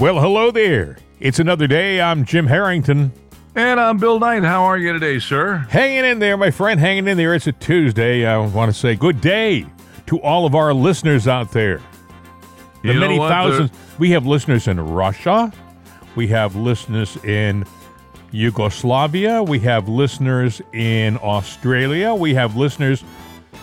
Well, hello there. It's another day. I'm Jim Harrington. And I'm Bill Knight. How are you today, sir? Hanging in there, my friend, hanging in there. It's a Tuesday. I want to say good day to all of our listeners out there. The You many what? thousands. We have listeners in Russia. We have listeners in Yugoslavia. We have listeners in Australia. We have listeners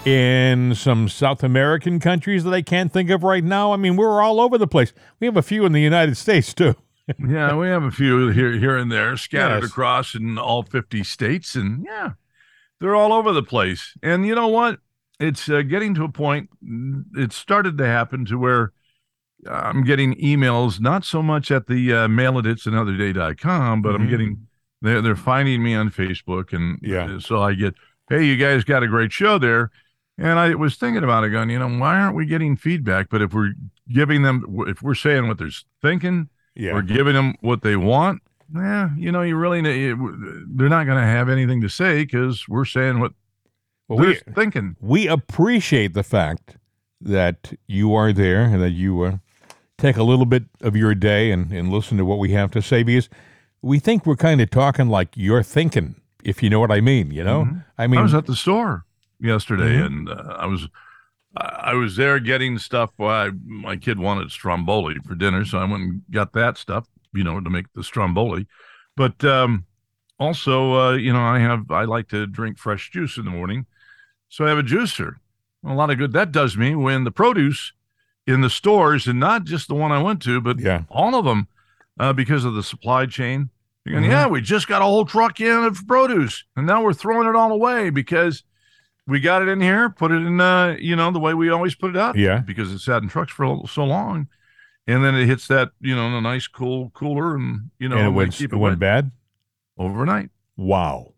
in some South American countries that I can't think of right now. I mean, we're all over the place. We have a few in the United States, too. yeah, we have a few here, here and there scattered Yes. across in all 50 states. And yeah, they're all over the place. And you know what? It's uh, getting to a point, mm, it started to happen to where I'm getting emails, not so much at the uh, mail at it's another day.com, but I'm Mhm. getting, they're, they're finding me on Facebook. And Yeah. uh, so I get, hey, you guys got a great show there. And I was thinking about it, going, you know, why aren't we getting feedback? But if we're giving them, if we're saying what they're thinking, Yeah. we're giving them what they want. Yeah, you know, you really, they're not going to have anything to say because we're saying what Well, they're we, thinking. we appreciate the fact that you are there and that you uh, take a little bit of your day and, and listen to what we have to say because we think we're kind of talking like you're thinking, if you know what I mean. You know, Mhm. I mean, I was at the store yesterday, Mhm. and uh, I was, I I was there getting stuff. Why my kid wanted stromboli for dinner, so I went and got that stuff. You know, to make the stromboli, but um, also, uh, you know, I have I like to drink fresh juice in the morning, so I have a juicer. A lot of good that does me when the produce in the stores, and not just the one I went to, but yeah, all of them uh, because of the supply chain. Going, Mhm. yeah, we just got a whole truck in of produce, and now we're throwing it all away because we got it in here, put it in, uh, you know, the way we always put it out, Yeah. because it's sat in trucks for so long, and then it hits that, you know, the nice cool cooler, and you know, and it went, keep it it went bad. overnight, Wow,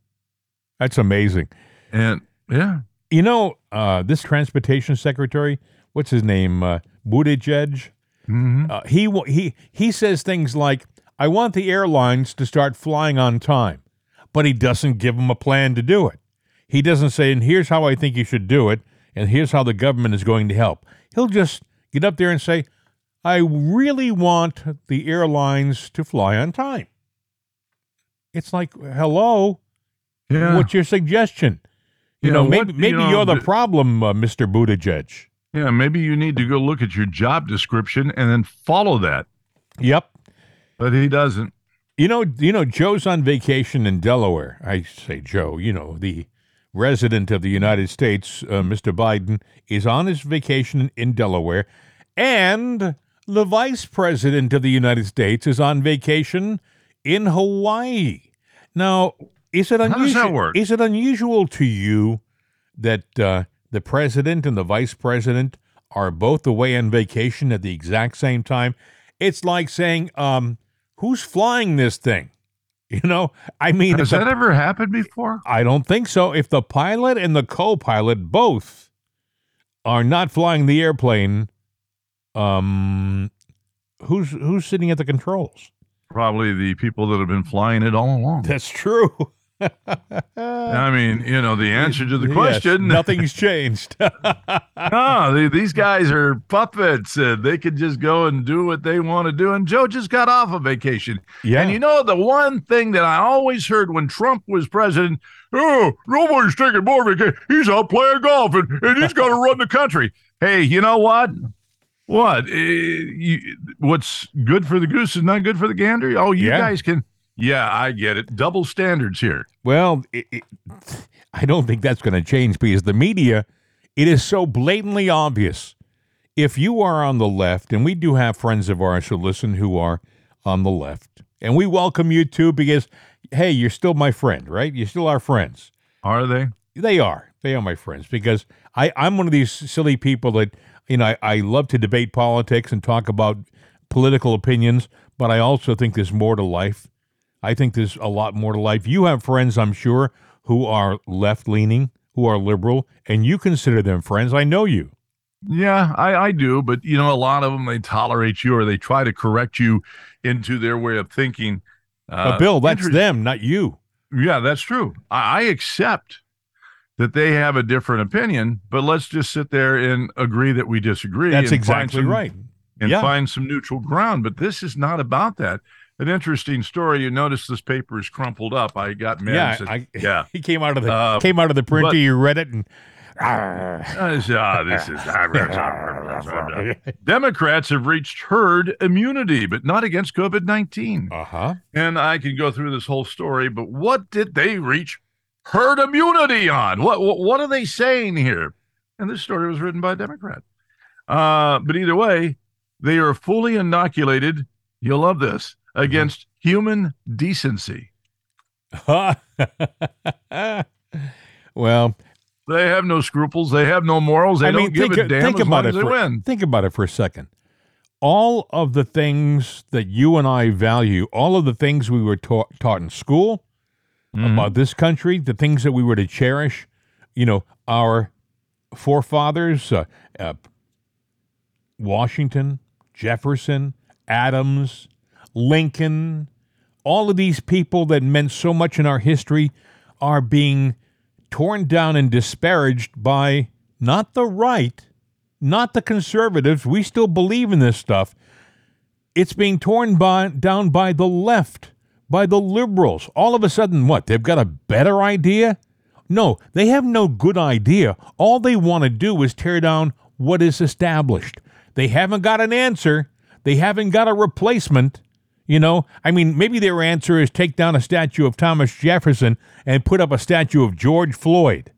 that's amazing. and yeah, You know, uh, this transportation secretary, what's his name, uh, Buttigieg. Mhm. Uh, he he he says things like, "I want the airlines to start flying on time," but he doesn't give them a plan to do it. He doesn't say, "And here's how I think you should do it, and here's how the government is going to help." He'll just get up there and say, "I really want the airlines to fly on time." It's like, "Hello, yeah, what's your suggestion?" You Yeah, know, what- maybe you maybe know, you're the the- problem, uh, Mr. Buttigieg. yeah. Maybe you need to go look at your job description and then follow that, Yep. but he doesn't. You know, you know, Joe's on vacation in Delaware. I say Joe. You know, the resident of the United States, uh, Mr. Biden, is on his vacation in Delaware, and the vice president of the United States is on vacation in Hawaii. Now, is it does unusual? that work? Is it unusual to you that uh, the president and the vice president are both away on vacation at the exact same time? It's like saying, um, "Who's flying this thing?" You know, I mean, Has the- that ever happened before? I don't think so. If the pilot and the co-pilot both are not flying the airplane, um, who's who's sitting at the controls? Probably the people that have been flying it all along. That's true. I mean, you know, the answer to the Yes, question. nothing's changed. no, they, these guys are puppets. Uh, they could just go and do what they want to do. And Joe just got off a vacation. yeah, And you know, the one thing that I always heard when Trump was president, oh, nobody's taking more vacation. He's out playing golf and, and he's got to run the country. Hey, you know what? What? Uh, you, what's good for the goose is not good for the gander? Oh, you Yeah. guys can. Yeah, I get it. Double standards here. Well, it, it, I don't think that's going to change because the media, it is so blatantly obvious. If you are on the left, and we do have friends of ours who listen who are on the left, and we welcome you too because, hey, you're still my friend, right? You're still our friends. Are they? They are. They are my friends because I, I'm one of these silly people that, you know, I, I love to debate politics and talk about political opinions, but I also think there's more to life. I think there's a lot more to life. You have friends, I'm sure, who are left leaning, who are liberal, and you consider them friends. I know you. Yeah, I, I do, but you know, a lot of them they tolerate you or they try to correct you into their way of thinking. Uh, But Bill, that's them, not you. Yeah, that's true. I, I accept that they have a different opinion, but let's just sit there and agree that we disagree. That's exactly some- right. and Yeah. find some neutral ground. But this is not about that. An interesting story. You notice this paper is crumpled up. I got mad. Yeah, said, I, yeah. He came out of the Uh, came out of the printer. but- you read it, and "Ah, this is Democrats have reached herd immunity, but not against COVID nineteen. uh huh. And I can go through this whole story, but what did they reach herd immunity on? What what, what are they saying here? And this story was written by a Democrat. Uh, but either way, they are fully inoculated. You'll love this against human decency. well, They have no scruples. They have no morals. They I don't mean, give think, a damn think as about long it as they for, win. Think about it for a second. All of the things that you and I value, all of the things we were taught taught in school Mhm. about this country, the things that we were to cherish, you know, our forefathers, uh, uh, Washington, Jefferson, Adams, Lincoln, all of these people that meant so much in our history are being torn down and disparaged by not the right, not the conservatives. We still believe in this stuff. It's being torn by, down by the left, by the liberals. All of a sudden, what? They've got a better idea? No, they have no good idea. All they want to do is tear down what is established. They haven't got an answer. They haven't got a replacement. You know, I mean, maybe their answer is take down a statue of Thomas Jefferson and put up a statue of George Floyd.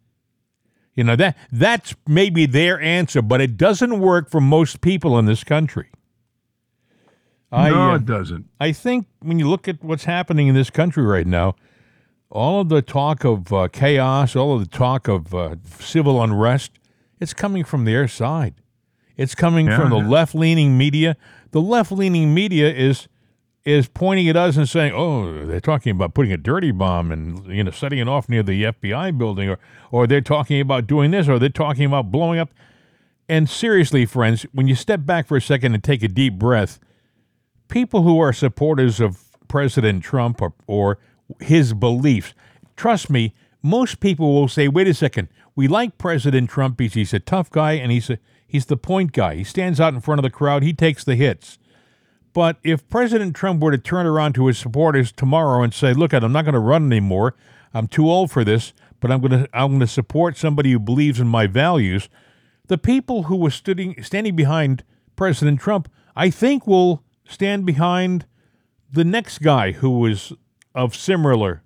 You know that that's maybe their answer, but it doesn't work for most people in this country. I no, uh, it doesn't. I think when you look at what's happening in this country right now, all of the talk of uh, chaos, all of the talk of uh, civil unrest, it's coming from their side. It's coming Yeah, from the yeah. left-leaning media. The left-leaning media is is pointing at us and saying, "Oh, they're talking about putting a dirty bomb and you know setting it off near the FBI building, or or they're talking about doing this, or they're talking about blowing up." And seriously, friends, when you step back for a second and take a deep breath, people who are supporters of President Trump or, or his beliefs, trust me, most people will say, wait a second, we like President Trump because he's a tough guy and he's a, he's the point guy. He stands out in front of the crowd, he takes the hits. But if President Trump were to turn around to his supporters tomorrow and say, "Look, I'm not going to run anymore. I'm too old for this, but I'm going to I'm going to support somebody who believes in my values," the people who were standing standing behind President Trump, I think, will stand behind the next guy who was of similar,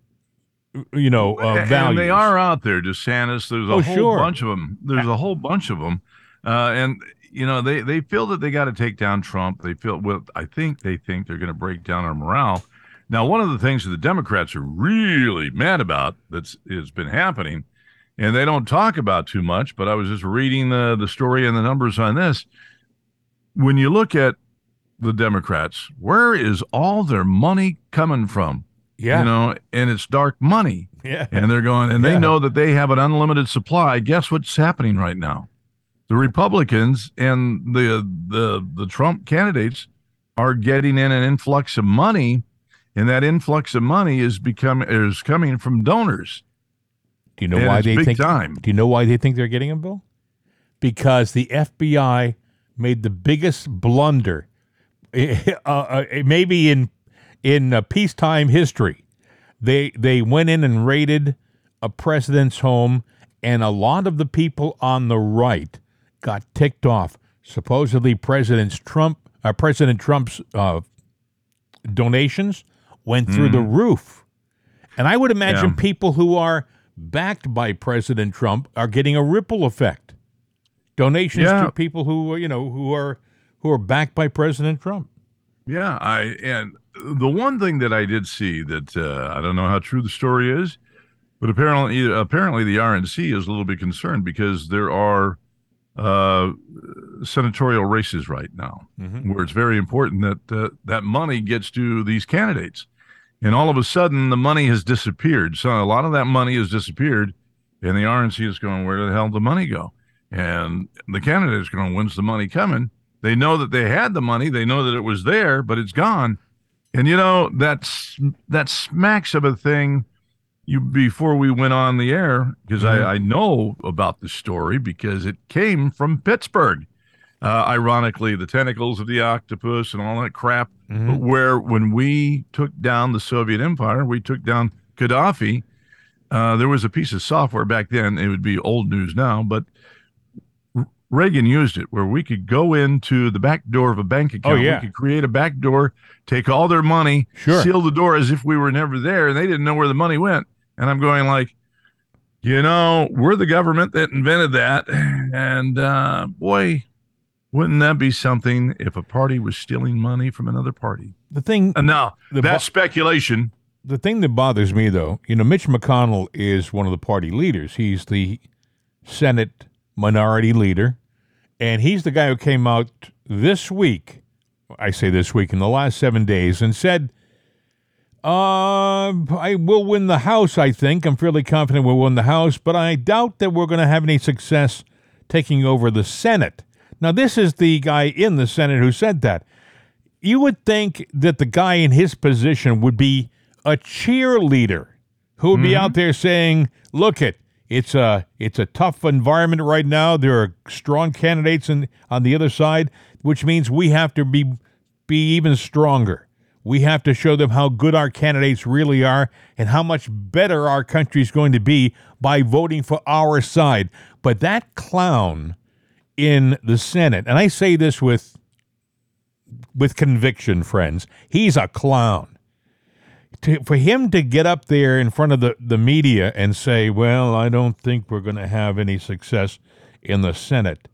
you know, uh, And they are out there, DeSantis. There's a Oh, whole sure. bunch of them. There's a whole bunch of them, uh, and you know they they feel that they got to take down Trump. They feel well. I think they think they're going to break down our morale. Now, one of the things that the Democrats are really mad about that's has been happening, and they don't talk about too much. But I was just reading the the story and the numbers on this. When you look at the Democrats, where is all their money coming from? yeah, You know, and it's dark money yeah, and they're going and Yeah. they know that they have an unlimited supply guess what's happening right now the republicans and the the the trump candidates are getting in an influx of money and that influx of money is become is coming from donors Do you know and why they think? time Do you know why they think they're getting him, Bill? Because the FBI made the biggest blunder, uh, uh, maybe in in uh, peacetime history. They they went in and raided a president's home, and a lot of the people on the right got ticked off. Supposedly, President Trump, uh, President Trump's uh, donations went through the roof. And I would imagine Yeah. people who are backed by President Trump are getting a ripple effect. Donations Yeah. to people who you know who are who are backed by President Trump. Yeah, I and the one thing that I did see that uh, I don't know how true the story is, but apparently apparently the RNC is a little bit concerned because there are uh, senatorial races right now Mhm. where it's very important that uh, that money gets to these candidates, and all of a sudden the money has disappeared. So a lot of that money has disappeared, and the RNC is going, where the hell did the money go? And the candidate is going, when's the money coming? They know that they had the money. They know that it was there, but it's gone. And you know that's that smacks of a thing. You before we went on the air because Mhm. I, I know about the story because it came from Pittsburgh. uh, ironically, the tentacles of the octopus and all that crap. Mhm. But where when we took down the Soviet Empire, we took down Gaddafi. Uh, there was a piece of software back then. It would be old news now, but Reagan used it where we could go into the back door of a bank account. Oh, yeah. We could create a back door, take all their money, Sure. seal the door as if we were never there, and they didn't know where the money went. And I'm going like, you know, we're the government that invented that, and uh, boy, wouldn't that be something if a party was stealing money from another party? The thing And now The that's bo- speculation. the thing that bothers me though, you know, Mitch McConnell is one of the party leaders. He's the Senate minority leader, and he's the guy who came out this week. I say this week in the last seven days and said, uh, I will win the House, I think. I'm fairly confident we'll win the House, but I doubt that we're going to have any success taking over the Senate. Now, this is the guy in the Senate who said that. You would think that the guy in his position would be a cheerleader who would be out there saying, "Look it, it's a it's a tough environment right now. There are strong candidates in, on the other side, which means we have to be be even stronger. We have to show them how good our candidates really are and how much better our country is going to be by voting for our side." But that clown in the Senate, and I say this with with conviction, friends, he's a clown to, for him to get up there in front of the, the media and say, well, I don't think we're going to have any success in the Senate.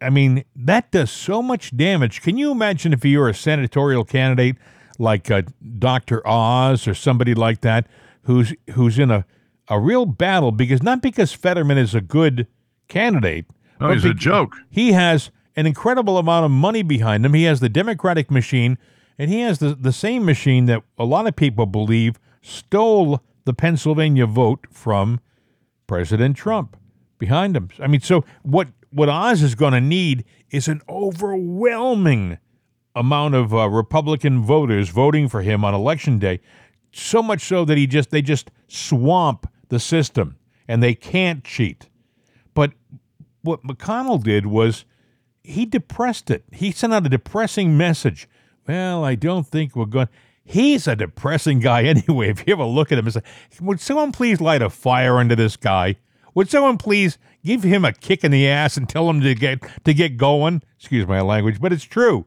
I mean, that does so much damage. Can you imagine if you were a senatorial candidate like uh, Dr. Oz or somebody like that who's who's in a, a real battle because not because Fetterman is a good candidate. No, but he's a joke. he has an incredible amount of money behind him. He has the Democratic machine, and he has the, the same machine that a lot of people believe stole the Pennsylvania vote from President Trump behind him. I mean, so what, what Oz is going to need is an overwhelming amount of uh, Republican voters voting for him on election day, so much so that he just they just swamp the system and they can't cheat. But what McConnell did was he depressed it. He sent out a depressing message. Well, I don't think we're going. He's a depressing guy anyway. If you ever look at him and say, "Would someone please light a fire under this guy? Would someone please give him a kick in the ass and tell him to get to get going?" Excuse my language, but it's true.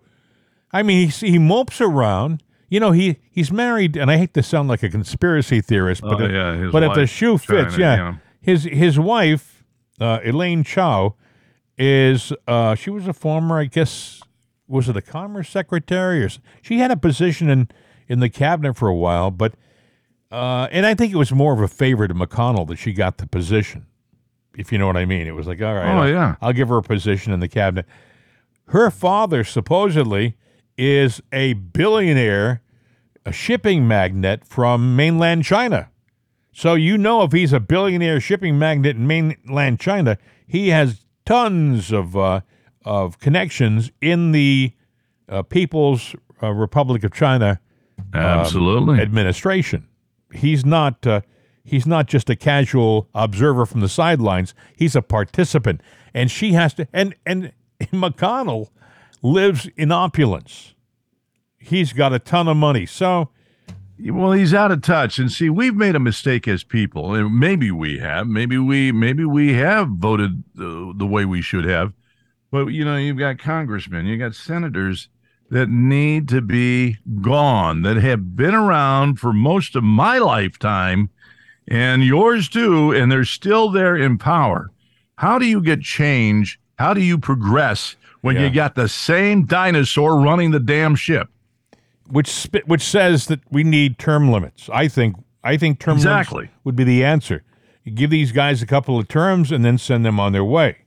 I mean, he, he mopes around. You know, he he's married, and I hate to sound like a conspiracy theorist, but Oh, if- yeah, but if the shoe fits, yeah. His his wife, uh, Elaine Chao, is uh, she was a former, I guess, was it a commerce secretary or she had a position in in the cabinet for a while, but uh, and I think it was more of a favor to McConnell that she got the position, if you know what I mean. It was like, all right, Oh, I'll- yeah. I'll give her a position in the cabinet. Her father supposedly is a billionaire, a shipping magnate from mainland China. So you know if he's a billionaire shipping magnate in mainland China, he has tons of uh, of connections in the uh, People's uh, Republic of China Absolutely. administration. He's not uh, he's not just a casual observer from the sidelines. He's a participant, and she has to. And and McConnell lives in opulence. He's got a ton of money, so well, he's out of touch. And see, we've made a mistake as people, and maybe we have. Maybe we maybe we have voted the, the way we should have. But you know, you've got congressmen, you got senators that need to be gone that have been around for most of my lifetime and yours too, and they're still there in power. How do you get change? How do you progress when Yeah. you got the same dinosaur running the damn ship? which which says that we need term limits. I think I think term Exactly. limits would be the answer. You give these guys a couple of terms and then send them on their way,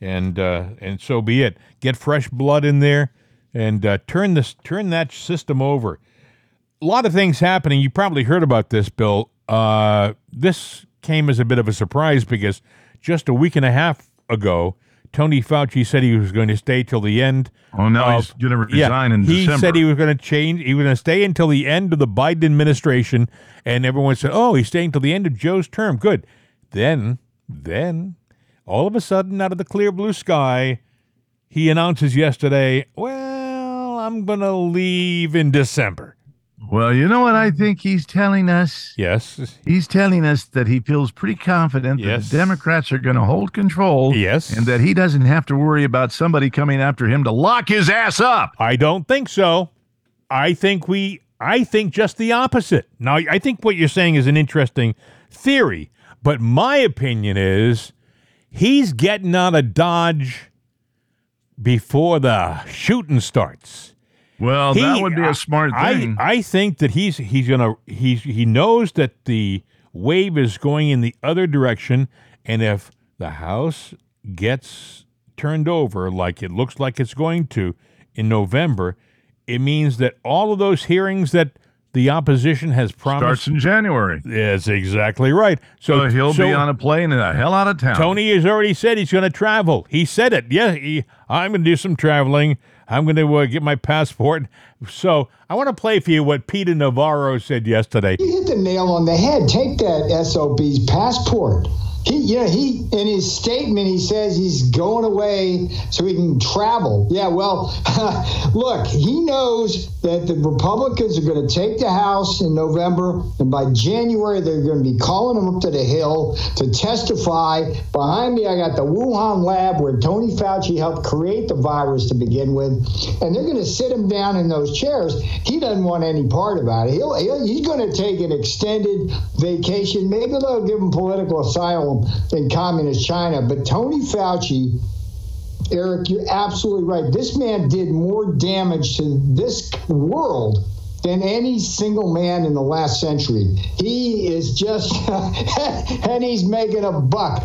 and uh, and so be it. Get fresh blood in there and uh, turn this turn that system over. A lot of things happening. You probably heard about this, Bill. Uh, this came as a bit of a surprise because just a week and a half ago, Tony Fauci said he was going to stay till the end Oh, now he's going to resign in he December. He said he was going to change. He was going to stay until the end of the Biden administration, and everyone said, "Oh, he's staying till the end of Joe's term." Good. Then, then, all of a sudden, out of the clear blue sky, he announces yesterday, well, I'm going to leave in December. Well, you know what I think he's telling us? Yes. He's telling us that he feels pretty confident that the Democrats are going to hold control. Yes. And that he doesn't have to worry about somebody coming after him to lock his ass up. I don't think so. I think we I think just the opposite. Now I think what you're saying is an interesting theory, but my opinion is he's getting out of Dodge before the shooting starts. Well, He- that would be a smart I, thing. I think that he's he's gonna he's he knows that the wave is going in the other direction, and if the House gets turned over like it looks like it's going to in November, it means that all of those hearings that the opposition has promised. Starts in January. That's exactly right. So So he'll so be on a plane and the hell out of town. Tony has already said he's going to travel. He said it. Yeah, he, I'm going to do some traveling. I'm going to uh, get my passport. So I want to play for you what Peter Navarro said yesterday. You hit the nail on the head. Take that SOB's passport. He, yeah, he in his statement he says he's going away so he can travel. Yeah, well, look, he knows that the Republicans are going to take the House in November, and by January they're going to be calling him up to the Hill to testify. Behind me, I got the Wuhan lab where Tony Fauci helped create the virus to begin with, and they're going to sit him down in those chairs. He doesn't want any part about it. He'll, he'll, he's going to take an extended vacation. Maybe they'll give him political asylum in communist China. But Tony Fauci, Eric, you're absolutely right. This man did more damage to this world than any single man in the last century. He is just, and he's making a buck.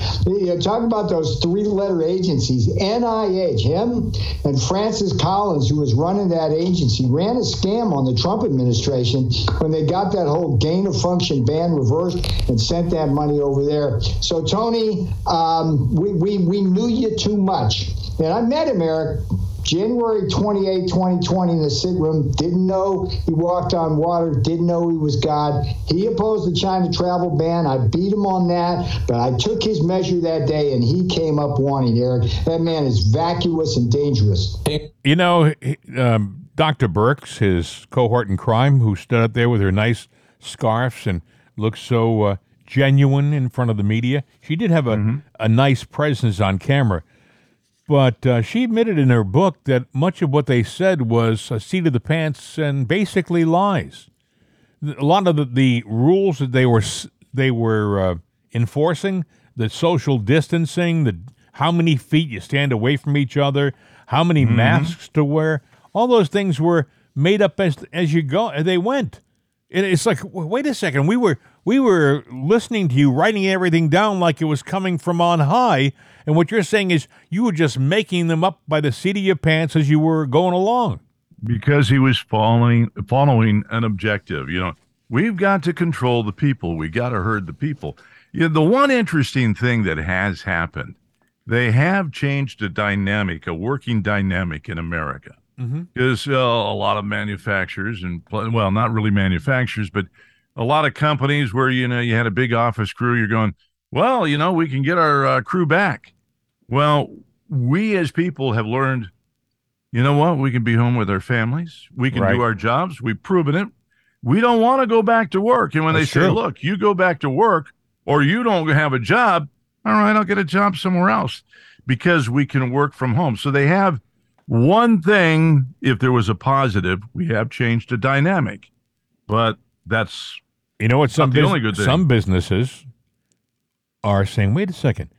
Talk about those three letter agencies NIH, him and Francis Collins, who was running that agency, ran a scam on the Trump administration when they got that whole gain of function ban reversed and sent that money over there. So, Tony, um, we, we, we knew you too much. And I met him, Eric, January 28, 2020, in the sit room. Didn't know he walked on water, didn't know he was God. He opposed the China travel ban. I beat him on that, but I took his measure that day and he came up wanting, Eric. That man is vacuous and dangerous. You know, um, Dr. Birx, his cohort in crime, who stood up there with her nice scarfs and looked so uh, genuine in front of the media, she did have a, a nice presence on camera. But uh, she admitted in her book that much of what they said was a seat of the pants and basically lies. A lot of the, the rules that they were they were uh, enforcing, the social distancing, the how many feet you stand away from each other, how many masks to wear, all those things were made up as as you go. They went. It, it's like, wait a second, we were we were listening to you, writing everything down like it was coming from on high, and what you're saying is you were just making them up by the seat of your pants as you were going along. because he was following following an objective. You know, we've got to control the people. We got to herd the people. You know, the one interesting thing that has happened, they have changed a dynamic, a working dynamic in America. Because uh, a lot of manufacturers and pl- well, not really manufacturers, but a lot of companies where you know you had a big office crew, you're going, well, you know, we can get our uh, crew back. Well, we as people have learned you know what? We can be home with our families. We can Right. do our jobs. We've proven it. We don't want to go back to work. And when That's they say, true. look, you go back to work or you don't have a job, all right, I'll get a job somewhere else because we can work from home. So they have one thing, if there was a positive, we have changed the dynamic. But that's You know what? Some bus- only good thing. some businesses are saying, "Wait a second,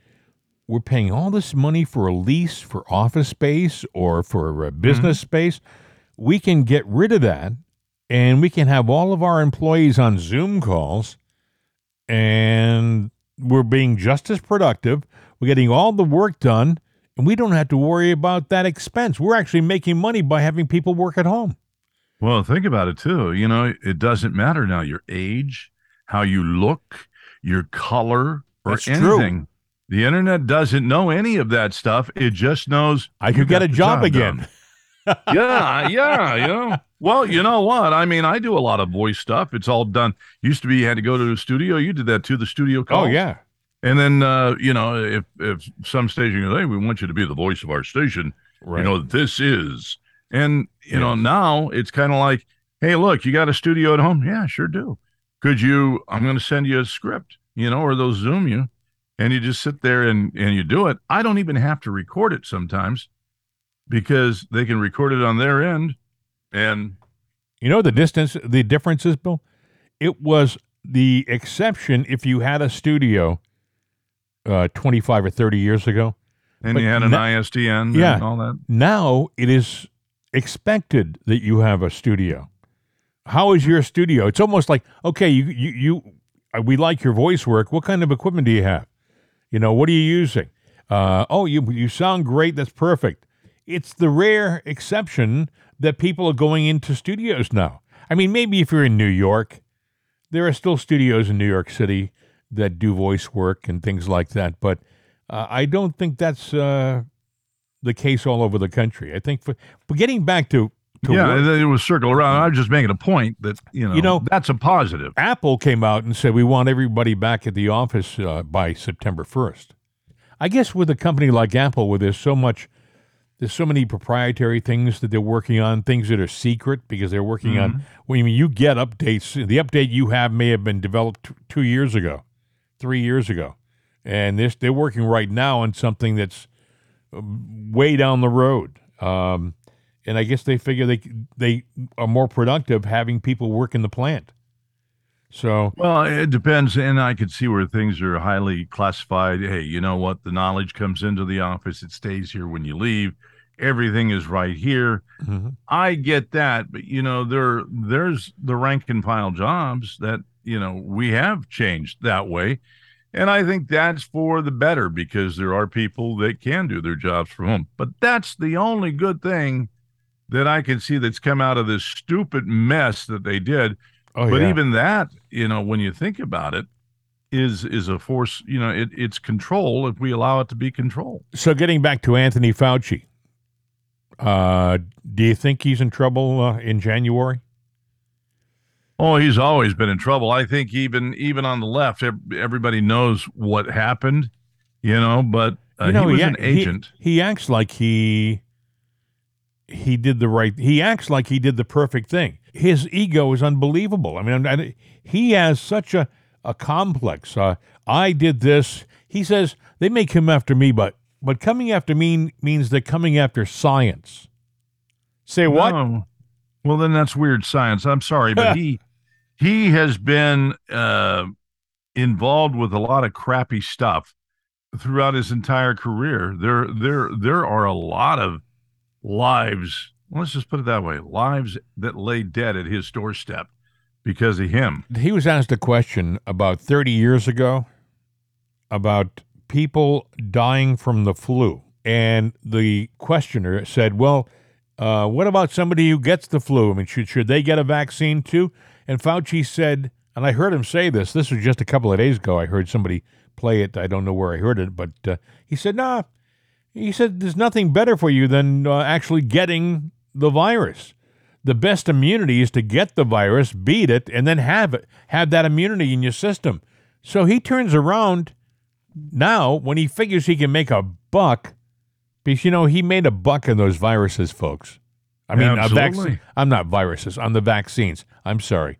we're paying all this money for a lease for office space or for uh, business Mm-hmm. space. We can get rid of that, and we can have all of our employees on Zoom calls, and we're being just as productive. We're getting all the work done." And we don't have to worry about that expense. We're actually making money by having people work at home. Well, think about it too. You know, it doesn't matter now your age, how you look, your color, or That's true. The internet doesn't know any of that stuff. It just knows I could get a the job again. yeah, yeah, you know. Well, you know what? I mean, I do a lot of voice stuff. It's all done. Used to be you had to go to the studio. You did that too, the studio call. Oh yeah. And then uh, you know, if if some station goes, hey, we want you to be the voice of our station, Right. You know, this is. And, you know, now it's kind of like, hey, look, you got a studio at home? Yeah, sure do. Could you, I'm going to send you a script, you know, or they'll Zoom you and you just sit there and, and you do it. I don't even have to record it sometimes because they can record it on their end. And You know the distance, the difference is, Bill. It was the exception if you had a studio uh, 25 or 30 years ago. and But you had an no- ISDN Yeah. and all that. Now it is expected that you have a studio. How is your studio? It's almost like okay, you you you. uh, We like your voice work. What kind of equipment do you have? You know, what are you using? Uh, oh, you you sound great. That's perfect. It's the rare exception that people are going into studios now. I mean, maybe if you're in New York, there are still studios in New York City that do voice work and things like that. But uh, I don't think that's uh, the case all over the country. I think for but getting back to, to yeah, work- it was circle around. I was just making a point that, you know, You know- that's a positive. Apple came out and said we want everybody back at the office uh, by September first. I guess with a company like Apple, where there's so much, there's so many proprietary things that they're working on, things that are secret because they're working on. When you, you get updates, the update you have may have been developed t- two years ago, three years ago, and this they're working right now on something that's um, way down the road. Um, and I guess they figure they they are more productive having people work in the plant. So Well, it depends, and I could see where things are highly classified. Hey, you know what? The knowledge comes into the office; it stays here when you leave. Everything is right here. mhm. I get that, but you know, there there's the rank and file jobs that you know we have changed that way, and I think that's for the better because there are people that can do their jobs from home. But that's the only good thing that I can see that's come out of this stupid mess that they did oh but yeah. even that you know when you think about it is is a force you know it, it's control if we allow it to be control so getting back to Anthony Fauci, uh, do you think he's in trouble uh, in January? oh he's always been in trouble i think even even on the left everybody knows what happened you know but uh, You know, he was he, an he- agent He, acts like he he did the right. He acts like he did the perfect thing. His ego is unbelievable. I mean, I- he has such a a complex. Uh, I did this. He says they may come after me, but but coming after me means they're coming after science. Say what? No. well then that's weird science i'm sorry but he he has been uh involved with a lot of crappy stuff throughout his entire career there there there are a lot of lives let's just put it that way lives that lay dead at his doorstep because of him He was asked a question about 30 years ago about people dying from the flu. And the questioner said, Well, uh, what about somebody who gets the flu? I mean, should, should they get a vaccine too? And Fauci said, and I heard him say this, this was just a couple of days ago. I heard somebody play it. I don't know where I heard it, but uh, he said, Nah, he said, there's nothing better for you than uh, actually getting the virus the best immunity is to get the virus, beat it, and then have it, have that immunity in your system. So he turns around now when he figures he can make a buck, because you know he made a buck in those viruses, folks. I mean, vac- I'm not viruses. I'm the vaccines. I'm sorry.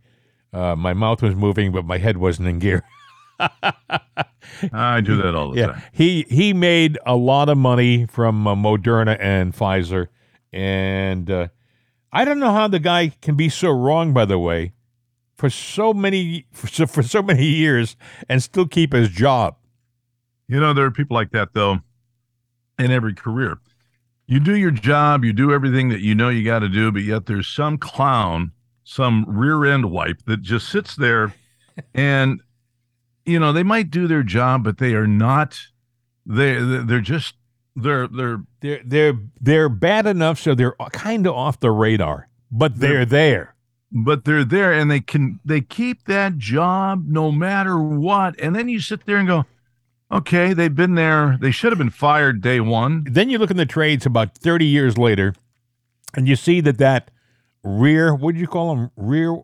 Uh, my mouth was moving, but my head wasn't in gear. i do that all the Yeah, time he he made a lot of money from uh, Moderna and Pfizer, and uh, I don't know how the guy can be so wrong. By the way, for so many for so, for so many years and still keep his job. You know, there are people like that though in every career. You do your job, you do everything that you know you got to do, but yet there's some clown, some rear end wipe that just sits there and you know, they might do their job, but they are not they they're just they're they're They're they're they're bad enough so they're kind of off the radar, but they're there. but they're there and they can they keep that job no matter what. And then you sit there and go, okay, they've been there. They should have been fired day one. Then you look in the trades about thirty years later, and you see that that rear what do you call them rear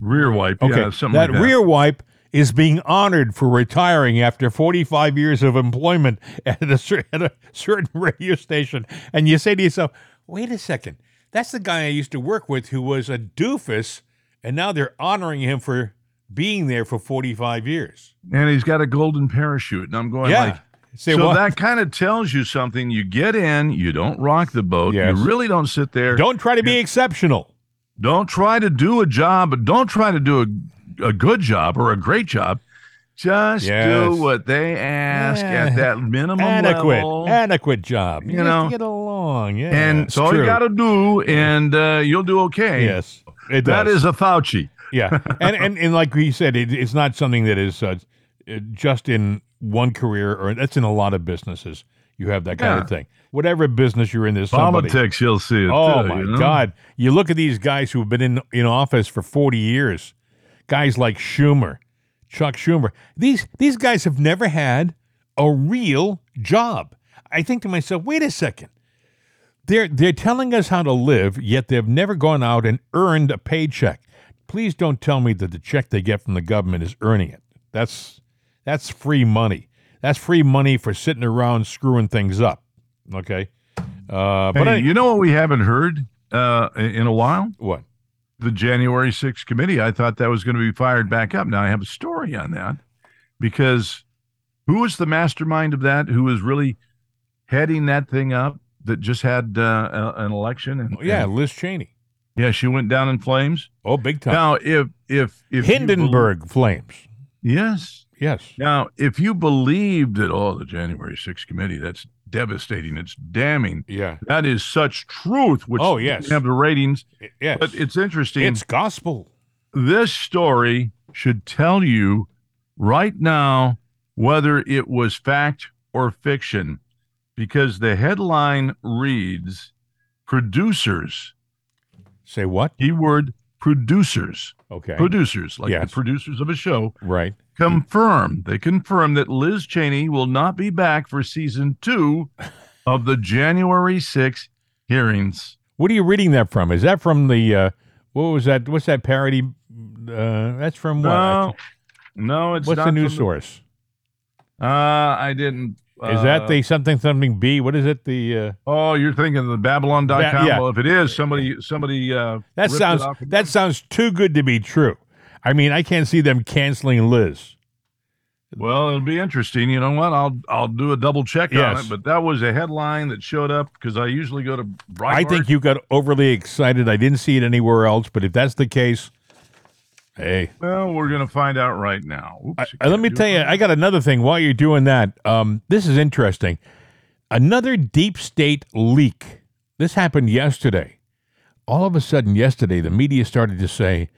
Rear wipe. Okay, Yeah, something that, like that. rear wipe is being honored for retiring after 45 years of employment at a, at a certain radio station. And you say to yourself, wait a second, that's the guy I used to work with who was a doofus, and now they're honoring him for being there for 45 years. And he's got a golden parachute. And I'm going Yeah. like, Say so what? that kind of tells you something. You get in, you don't rock the boat. Yes. You really don't sit there. Don't try to be exceptional. Don't try to do a job, but don't try to do a, a good job or a great job. Just Yes. do what they ask Yeah. at that minimum Adequate, level. adequate job. You just know. get along. Yeah, and it's it's all you got to do, and uh, you'll do okay. Yes, it That does. is a Fauci. yeah, and, and and like we said, it, it's not something that is uh, just in one career, or that's in a lot of businesses. You have that kind Yeah. of thing. Whatever business you're in, there's somebody. Politics, you'll see it. Oh too, my you know? God! You look at these guys who have been in in office for forty years. Guys like Schumer, Chuck Schumer. These these guys have never had a real job. I think to myself, wait a second. They're they're telling us how to live, yet they've never gone out and earned a paycheck. Please don't tell me that the check they get from the government is earning it. That's that's free money. That's free money for sitting around screwing things up. Okay. Uh, but I, you know what we haven't heard uh, in a while? what? The January 6th committee. I thought that was going to be fired back up. Now I have a story on that because who was the mastermind of that? Who was really heading that thing up? That just had uh, an election and Yeah, and- Liz Cheney. yeah, she went down in flames. Oh, big time. Now, if if if Hindenburg flames. yes. Yes. Now, if you believed that, oh, the January 6th committee, that's devastating. It's damning. Yeah. That is such truth. Which Oh, yes. have the ratings, Yes. but it's interesting. it's gospel. this story should tell you right now whether it was fact or fiction because the headline reads producers Say what? keyword producers Okay. producers like Yes. the producers of a show right. confirm they confirm that Liz Cheney will not be back for season 2 of the January 6 hearings What are you reading that from? Is that from the uh what was that what's that parody uh that's from what? no no it's what's the news source? uh I didn't Is that uh, the something something B? What is it? The uh Oh, you're thinking the Babylon.com. Ba- yeah. Well, if it is, somebody somebody uh that sounds that sounds too good to be true. I mean, I can't see them canceling Liz. Well, it'll be interesting. You know what? I'll I'll do a double check on it. But that was a headline that showed up because I usually go to Breitbart. I think you got overly excited. I didn't see it anywhere else, but if that's the case, hey, Well, we're gonna find out right now. Oops, Uh, let me tell you, I got another thing while you're doing that. Um, this is interesting. Another deep state leak. This happened yesterday. All of a sudden, yesterday, the media started to say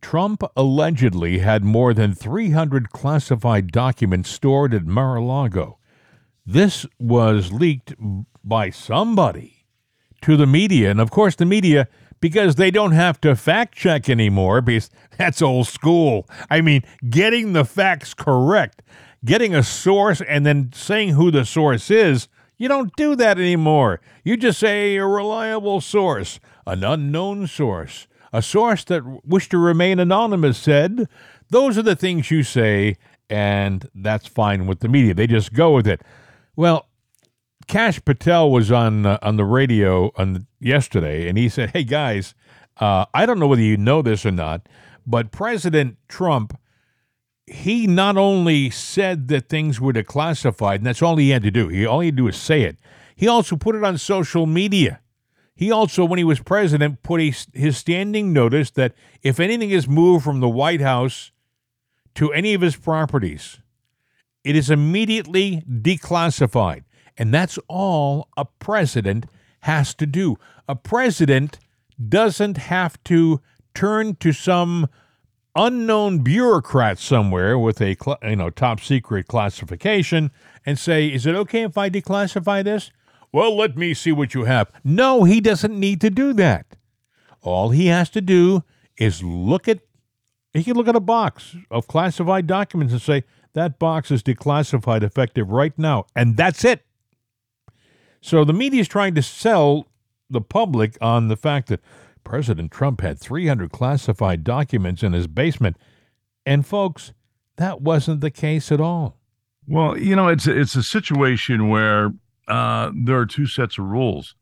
Trump allegedly had more than 300 classified documents stored at Mar a Lago. This was leaked by somebody to the media. And of course, the media, because they don't have to fact check anymore, because that's old school. I mean, getting the facts correct, getting a source and then saying who the source is, you don't do that anymore. You just say a reliable source, an unknown source, a source that wished to remain anonymous said. Those are the things you say, and that's fine with the media. They just go with it. Well, Kash Patel was on uh, on the radio on yesterday, and he said, "Hey guys, uh, I don't know whether you know this or not, but President Trump, he not only said that things were declassified, and that's all he had to do. He all he had to do is say it. He also put it on social media. He also, when he was president, put a, his standing notice that if anything is moved from the White House to any of his properties." it is immediately declassified. And that's all a president has to do. A president doesn't have to turn to some unknown bureaucrat somewhere with a you know top secret classification and say, "Is it okay if I declassify this?" Well, let me see what you have. No, he doesn't need to do that. All he has to do is look at he can look at a box of classified documents and say, that box is declassified effective right now. And that's it. So the media is trying to sell the public on the fact that President Trump had 300 classified documents in his basement. And folks, that wasn't the case at all. Well, you know, it's a, it's a situation where uh, there are two sets of rules.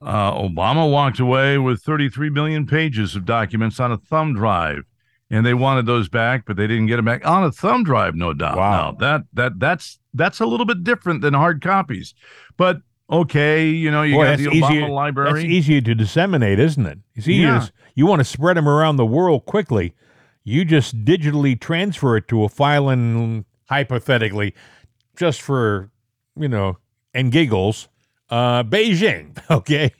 Uh, Obama walked away with 33 million pages of documents on a thumb drive, and they wanted those back, but they didn't get them back on a thumb drive, no doubt. Wow. Now, that that that's that's a little bit different than hard copies, but okay, you know, you Boy, got the Obama easier, library. That's easier to disseminate, isn't it? It's easier. Yeah. to- you want to spread them around the world quickly. You just digitally transfer it to a file and hypothetically, just for, you know, and giggles, uh, Beijing. Okay.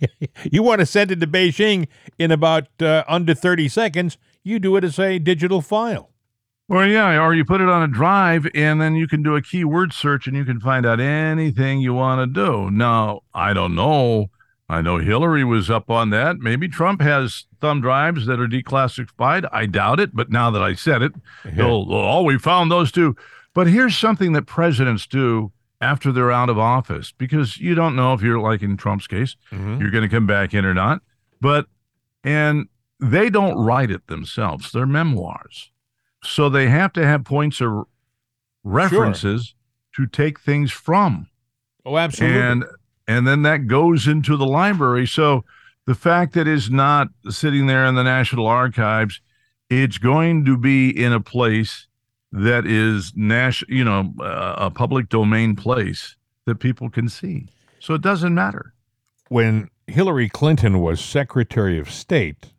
you want to send it to Beijing in about uh, under 30 seconds. You do it as a digital file. Well, yeah, or you put it on a drive and then you can do a keyword search and you can find out anything you want to do. Now, I don't know. I know Hillary was up on that. Maybe Trump has thumb drives that are declassified. I doubt it, but now that I said it, he'll, oh, we found those two. But here's something that presidents do after they're out of office because you don't know if you're like in Trump's case, Mhm. you're going to come back in or not. But, and they don't write it themselves, they're memoirs. So they have to have points of references to take things from. Oh, absolutely. And and then that goes into the library. So the fact that it's not sitting there in the National Archives, it's going to be in a place that is national, you know, uh, a public domain place that people can see. So it doesn't matter. when Hillary Clinton was Secretary of State,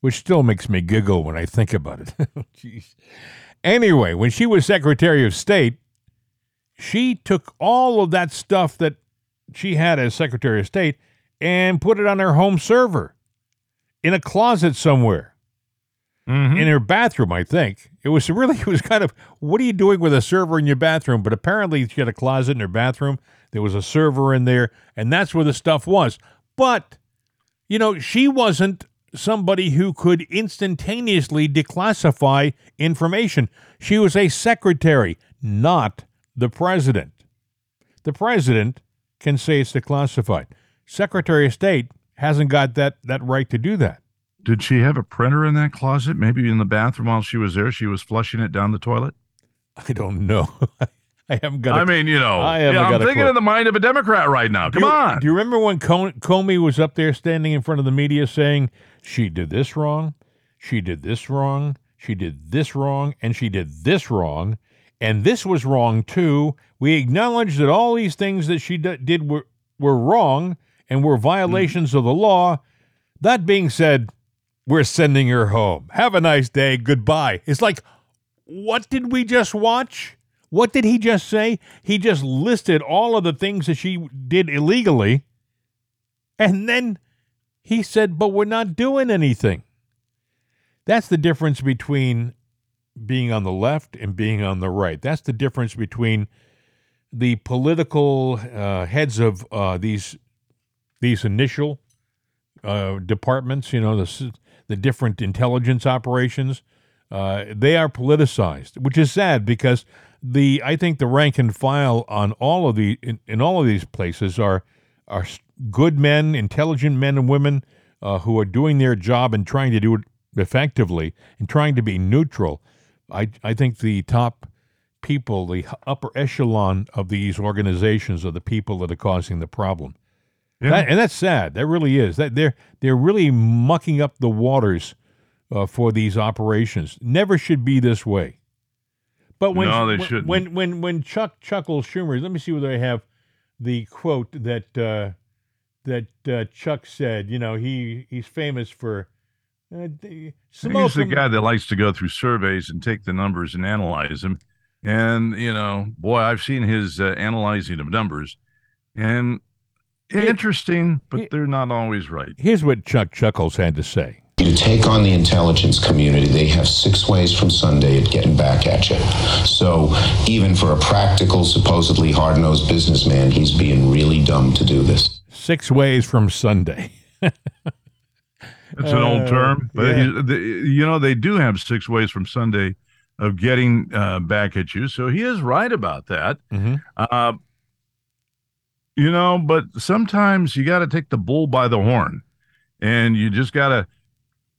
which still makes me giggle when I think about it. Oh, jeez. Anyway, when she was Secretary of State, she took all of that stuff that she had as Secretary of State and put it on her home server in a closet somewhere mm-hmm. in her bathroom, I think. It was really, it was kind of, what are you doing with a server in your bathroom? But apparently she had a closet in her bathroom. There was a server in there, and that's where the stuff was. But, you know, she wasn't somebody who could instantaneously declassify information. She was a secretary, not the president. The president can say it's declassified. Secretary of State hasn't got that, that right to do that. Did she have a printer in that closet? Maybe in the bathroom while she was there, she was flushing it down the toilet. I don't know. I haven't got. a I mean, you know, I haven't yeah, got I'm thinking in the mind of a Democrat right now. Do Come you- on. Do you remember when Comey was up there standing in front of the media saying she did this wrong, she did this wrong, she did this wrong, and she did this wrong, and this was wrong too. We acknowledge that all these things that she d- did were were wrong and were violations of the law. That being said, we're sending her home. Have a nice day. Goodbye. It's like, what did we just watch? What did he just say? He just listed all of the things that she did illegally. And then he said, but we're not doing anything. That's the difference between being on the left and being on the right. That's the difference between the political uh, heads of uh, these these initial uh, departments. You know, the the different intelligence operations. Uh, they are politicized, which is sad because the I think the rank and file on all of the in, in all of these places are are good men, intelligent men and women uh, who are doing their job and trying to do it effectively and trying to be neutral. I I think the top people, the upper echelon of these organizations, are the people that are causing the problem. Yeah. That, and that's sad. That really is. That they're they're really mucking up the waters uh, for these operations. Never should be this way. But when No, they when, shouldn't. when when when Chuck chuckles Schumer, let me see whether I have the quote that uh, that uh, Chuck said. You know, he he's famous for uh, d- He's the guy that likes to go through surveys and take the numbers and analyze them. And, you know, boy, I've seen his uh, analyzing of numbers and interesting, but He- they're not always right. Here's what Chuck Chuckles had to say. You take on the intelligence community, they have six ways from Sunday at getting back at you. So even for a practical, supposedly hard-nosed businessman, he's being really dumb to do this. Six ways from Sunday. That's an old Uh, term, but yeah. you know, they do have six ways from Sunday of getting uh, back at you. So he is right about that. hmm Uh, you know, but sometimes you got to take the bull by the horn, and you just got to.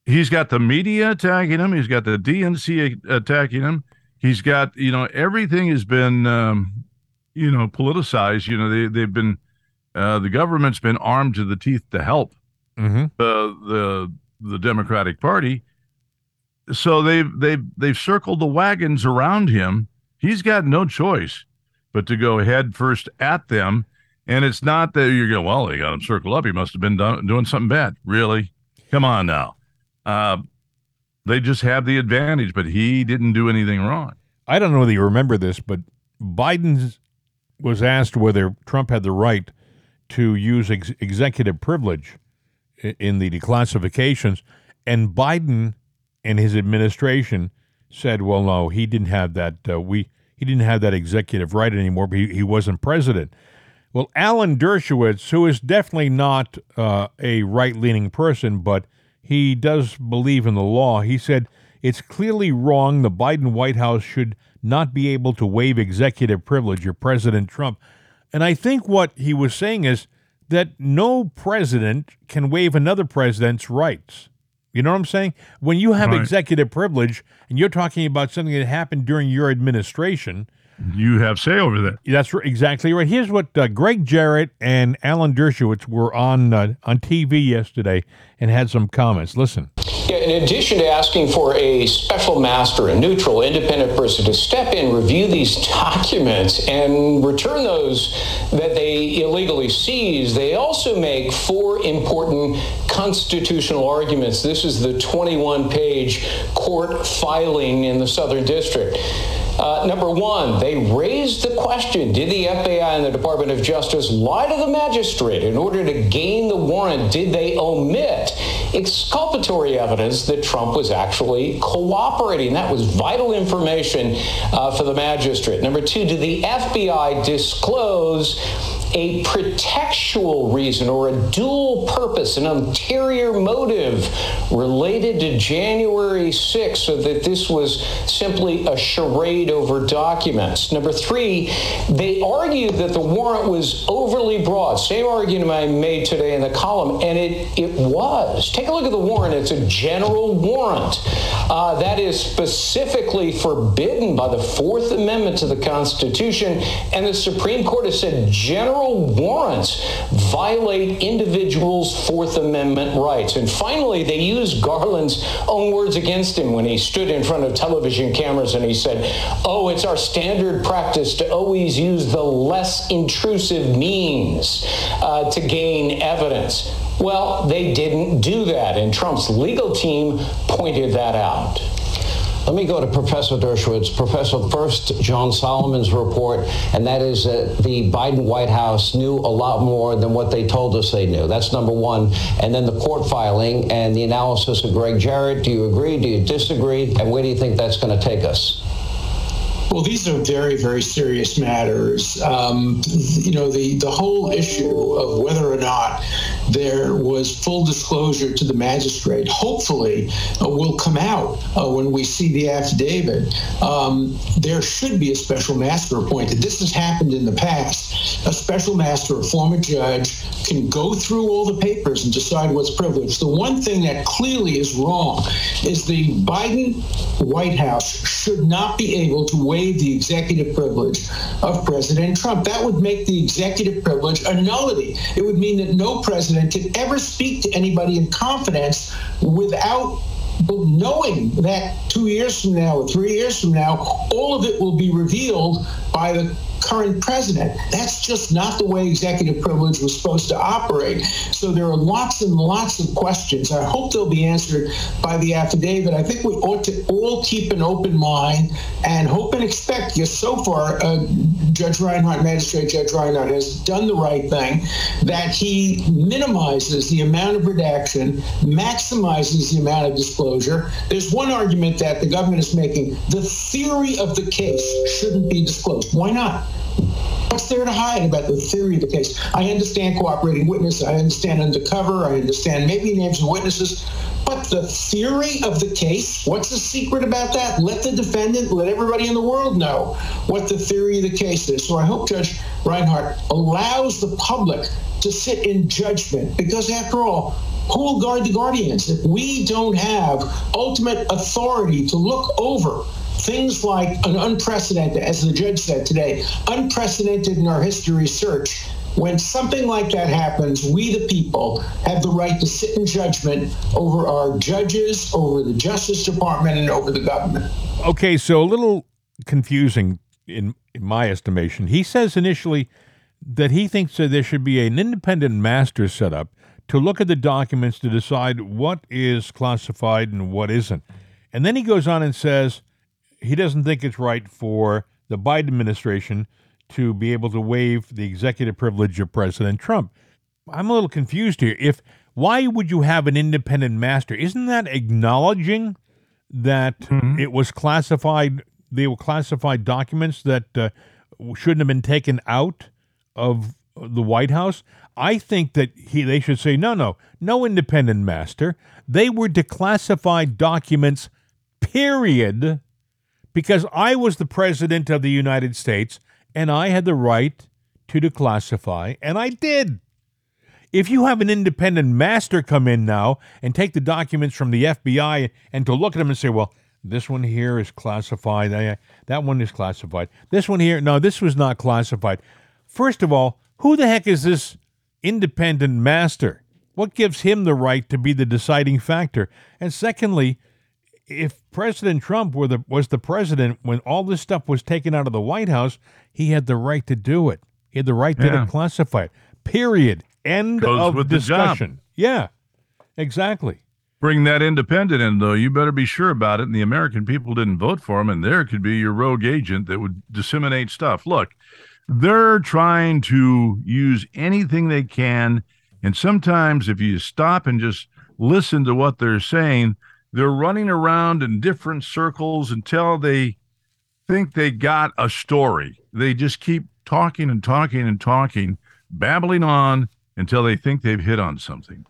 He's got the media attacking him. He's got the DNC attacking him. He's got, you know, everything has been, um, you know, politicized. You know, they they've been, uh, the government's been armed to the teeth to help Mm-hmm. the the the Democratic Party. So they've they've they've circled the wagons around him. He's got no choice but to go head first at them. And it's not that you're going, well, they got him circled up. He must have been done, doing something bad. Really? Come on now. Uh, they just have the advantage, but he didn't do anything wrong. I don't know whether you remember this, but Biden was asked whether Trump had the right to use ex- executive privilege in the declassifications, and Biden and his administration said, "Well, no, he didn't have that. Uh, we he didn't have that executive right anymore. But he, he wasn't president." Well, Alan Dershowitz, who is definitely not uh, a right leaning person, but he does believe in the law, he said it's clearly wrong. The Biden White House should not be able to waive executive privilege of President Trump. And I think what he was saying is that no president can waive another president's rights. You know what I'm saying? When you have Right. executive privilege and you're talking about something that happened during your administration, You have say over that. that's exactly right. Here's what uh, Gregg Jarrett and Alan Dershowitz were on uh, on TV yesterday and had some comments. Listen. Yeah, in addition to asking for a special master, a neutral, independent person to step in, review these documents, and return those that they illegally seized, they also make four important constitutional arguments. This is the 21 page court filing in the Southern District. Uh, number one, they raised the question Did the FBI and the Department of Justice lie to the magistrate in order to gain the warrant? Did they omit exculpatory evidence that Trump was actually cooperating? That was vital information uh, for the magistrate. Number two, did the FBI disclose? A pretextual reason or a dual purpose, an ulterior motive related to January 6th, so that this was simply a charade over documents. Number three, they argued that the warrant was overly broad. Same argument I made today in the column, and it, it was. Take a look at the warrant. It's a general warrant uh, that is specifically forbidden by the Fourth Amendment to the Constitution, and the Supreme Court has said general warrants violate individuals' Fourth Amendment rights. And finally, they used Garland's own words against him when he stood in front of television cameras and he said, Oh, it's our standard practice to always use the less intrusive means uh, to gain evidence. Well, they didn't do that, and Trump's legal team pointed that out. Let me go to Professor Dershowitz. Professor, first, John Solomon's report, and that is that the Biden White House knew a lot more than what they told us they knew. That's number one. And then the court filing and the analysis of Gregg Jarrett. Do you agree? Do you disagree? And where do you think that's going to take us? Well, these are very, very serious matters. Um, you know, the, the whole issue of whether or not there was full disclosure to the magistrate, hopefully, uh, will come out uh, when we see the affidavit. Um, there should be a special master appointed. This has happened in the past. A special master, a former judge, can go through all the papers and decide what's privileged. The one thing that clearly is wrong is the Biden White House should not be able to waive the executive privilege of President Trump. That would make the executive privilege a nullity. It would mean that no president could ever speak to anybody in confidence without knowing that two years from now or three years from now, all of it will be revealed by the current president. That's just not the way executive privilege was supposed to operate. So there are lots and lots of questions. I hope they'll be answered by the affidavit. I think we ought to all keep an open mind and hope and expect, because so far, uh, Judge Reinhart, Magistrate Judge Reinhart, has done the right thing, that he minimizes the amount of redaction, maximizes the amount of disclosure. There's one argument that the government is making the theory of the case shouldn't be disclosed. Why not? What's there to hide about the theory of the case? I understand cooperating witness. I understand undercover. I understand maybe names of witnesses. But the theory of the case, what's the secret about that? Let the defendant, let everybody in the world know what the theory of the case is. So I hope Judge Reinhart allows the public to sit in judgment because, after all, who will guard the guardians? If we don't have ultimate authority to look over things like an unprecedented, as the judge said today, unprecedented in our history search. When something like that happens, we the people have the right to sit in judgment over our judges, over the Justice Department, and over the government. Okay, so a little confusing in, in my estimation. He says initially that he thinks that there should be an independent master set up to look at the documents to decide what is classified and what isn't. And then he goes on and says he doesn't think it's right for the Biden administration to be able to waive the executive privilege of President Trump. I'm a little confused here. If why would you have an independent master? Isn't that acknowledging that it was classified? They were classified documents that uh, shouldn't have been taken out of the White House. I think that he they should say no, no, no independent master. They were declassified documents. Period because I was the president of the United States and I had the right to declassify, and I did. If you have an independent master come in now and take the documents from the FBI and to look at them and say, well, this one here is classified, eh, that one is classified, this one here, no, this was not classified. First of all, who the heck is this independent master? What gives him the right to be the deciding factor? And secondly, if President Trump were the was the president when all this stuff was taken out of the White House, he had the right to do it. He had the right to Yeah. declassify it. Period. End Goes of with the discussion. Yeah, exactly. Bring that independent in, though. You better be sure about it. And the American people didn't vote for him, and there could be your rogue agent that would disseminate stuff. Look, they're trying to use anything they can. And sometimes, if you stop and just listen to what they're saying, they're running around in different circles until they think they got a story. They just keep talking and talking and talking, babbling on until they think they've hit on something.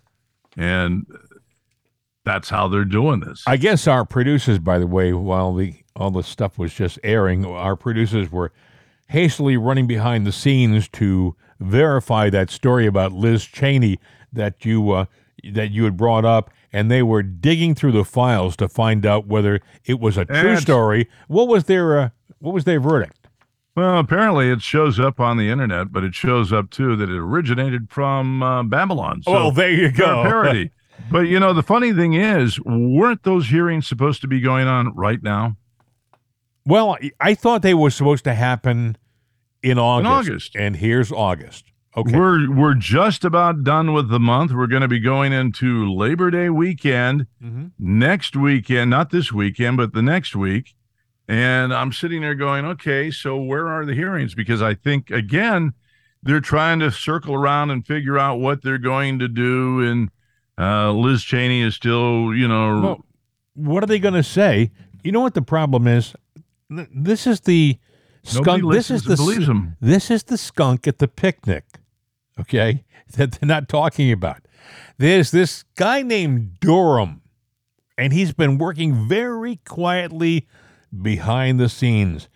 And that's how they're doing this. I guess our producers, by the way, while the all the stuff was just airing, our producers were hastily running behind the scenes to verify that story about Liz Cheney that you uh, that you had brought up, and they were digging through the files to find out whether it was a true story. What was their uh, what was their verdict? Well, apparently it shows up on the internet, but it shows up too that it originated from uh, Babylon. So oh, there you go. parody. but you know, the funny thing is, weren't those hearings supposed to be going on right now? well, I thought they were supposed to happen in August, In August. and here's August. Okay. We're we're just about done with the month. We're going to be going into Labor Day weekend Mhm. next weekend, not this weekend, but the next week. And I'm sitting there going, okay, so where are the hearings? Because I think again, they're trying to circle around and figure out what they're going to do. And uh, Liz Cheney is still, you know, Well, what are they going to say? You know what the problem is? This is the skunk. This is the This is the skunk at the picnic. Okay, that they're not talking about. There's this guy named Durham, and he's been working very quietly behind the scenes.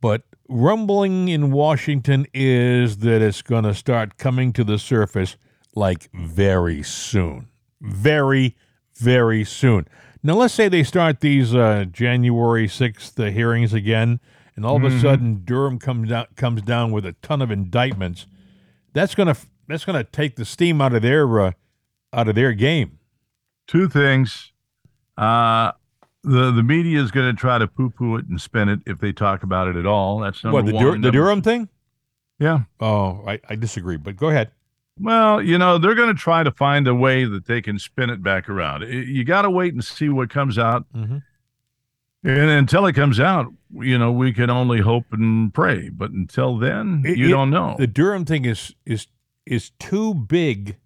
But rumbling in Washington is that it's going to start coming to the surface like very soon. Very, very soon. Now, let's say they start these uh, January 6th uh, hearings again, and all of a sudden Durham comes down, comes down with a ton of indictments. That's going to that's to take the steam out of their uh, out of their game. two things. Uh, the the media is going to try to poo poo it and spin it if they talk about it at all. That's number what the, one. Dur- the Durham thing? Yeah. Oh, I, I disagree, but go ahead. Well, you know, they're going to try to find a way that they can spin it back around. You got to wait and see what comes out. Mhm. And until it comes out, you know, we can only hope and pray. But until then, It- you it- don't know. The Durham thing is is is too big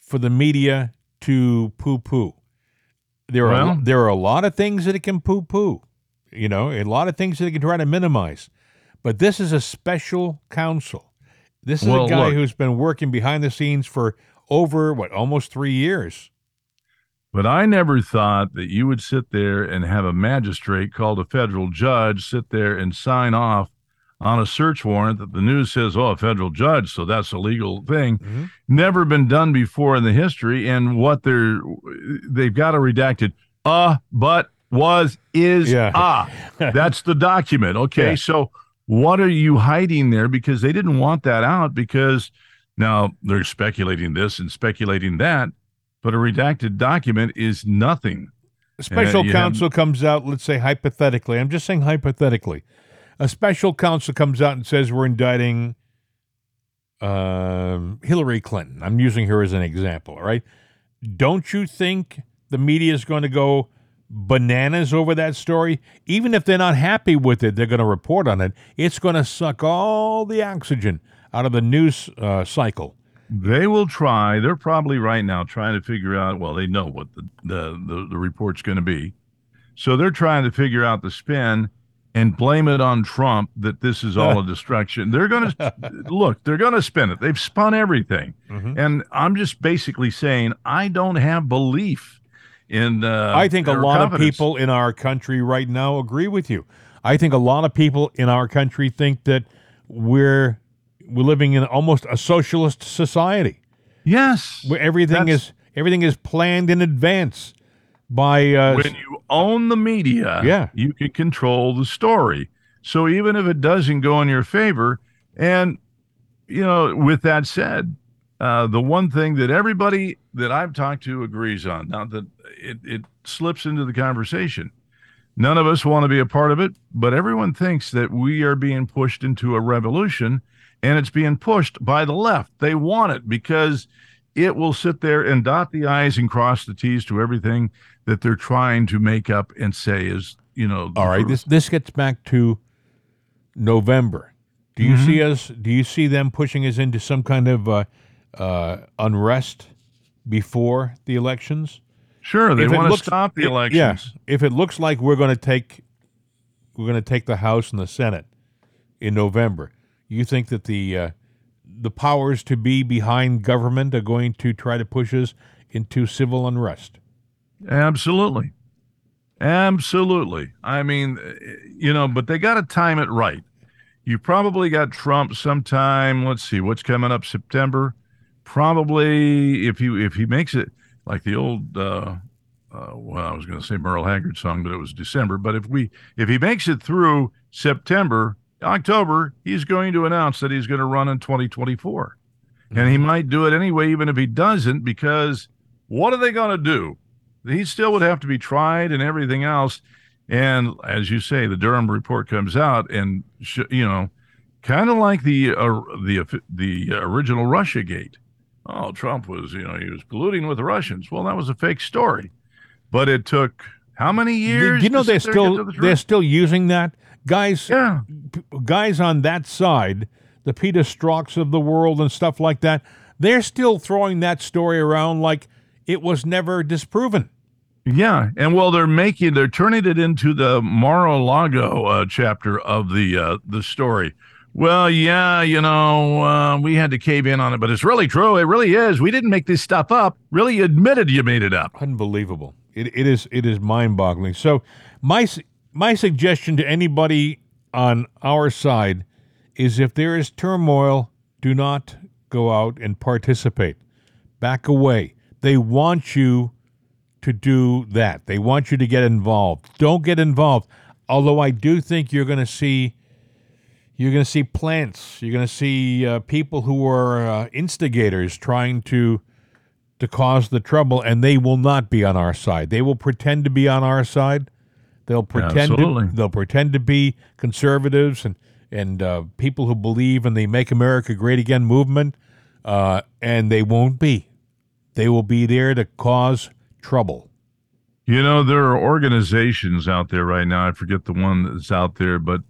for the media to poo poo. There are Well- there are a lot of things that it can poo poo, you know, a lot of things that it can try to minimize. But this is a special counsel. This is Well, a guy look. who's been working behind the scenes for over what almost three years. But I never thought that you would sit there and have a magistrate called a federal judge sit there and sign off on a search warrant that the news says, oh, a federal judge, so that's a legal thing. Mhm. Never been done before in the history. And what they're, they've got a redacted, uh, but was, is, Yeah. ah. That's the document. Okay. Yeah. So what are you hiding there? Because they didn't want that out because now they're speculating this and speculating that, but a redacted document is nothing. A special have- counsel comes out, let's say hypothetically, I'm just saying hypothetically, a special counsel comes out and says we're indicting um, Hillary Clinton. I'm using her as an example, all right? Don't you think the media is going to go bananas over that story? Even if they're not happy with it, they're going to report on it. It's going to suck all the oxygen out of the news uh, cycle. They will try. They're probably right now trying to figure out. Well, they know what the the the, the report's going to be, so they're trying to figure out the spin and blame it on Trump that this is all a distraction. They're going to look. They're going to spin it. They've spun everything, and I'm just basically saying I don't have belief in. Uh, I think a lot of people in our country right now agree with you. I think a lot of people in our country think that we're we're living in almost a socialist society Yes, where everything is everything is planned in advance by uh, when you own the media, Yeah. you can control the story. So even if it doesn't go in your favor, and you know, with that said, uh, the one thing that everybody that I've talked to agrees on, now that it, it slips into the conversation, none of us want to be a part of it, but everyone thinks that we are being pushed into a revolution, and it's being pushed by the left. They want it because it will sit there and dot the i's and cross the t's to everything that they're trying to make up and say is you know all right. This this gets back to November. Do Mm-hmm. you see us? Do you see them pushing us into some kind of uh, uh, unrest before the elections? sure they if want to looks- stop the it- elections Yeah, if it looks like we're going to take we're going to take the House and the Senate in November, you think that the uh, the powers to be behind government are going to try to push us into civil unrest? absolutely absolutely i mean eh, you know but they got to time it right you probably got trump sometime let's see what's coming up september probably if he if he makes it like the old uh uh, well, I was going to say Merle Haggard song, but it was December. But if we if he makes it through September, October, he's going to announce that he's going to run in 2024, and he might do it anyway, even if he doesn't, because what are they going to do? He still would have to be tried and everything else. And as you say, the Durham report comes out, and sh- you know, kind of like the uh, the the original Russia Gate. Oh, Trump was, you know, he was colluding with the Russians. Well, that was a fake story, but it took how many Do years? you know they're sit there and get still the they're still using that guys? yeah. p- guys on that side, the Peter Strzoks of the world and stuff like that. They're still throwing that story around like it was never disproven. Yeah, and well, they're making they're turning it into the Mar-a-Lago uh, chapter of the uh, the story. Well, yeah, you know, uh, we had to cave in on it, but it's really true. It really is. We didn't make this stuff up. Really admitted you made it up. Unbelievable. It, it is it is mind boggling. So my my suggestion to anybody on our side is if there is turmoil, do not go out and participate. Back away. They want you to do that. They want you to get involved. Don't get involved. Although I do think you're going to see you're going to see plants. You're going to see uh, people who are uh, instigators trying to to cause the trouble, and they will not be on our side. They will pretend to be on our side. They'll pretend Absolutely. to, they'll pretend to be conservatives and and uh, people who believe in the "Make America Great Again" movement, uh, and they won't be. They will be there to cause trouble. You know, there are organizations out there right now. I forget the one that's out there, but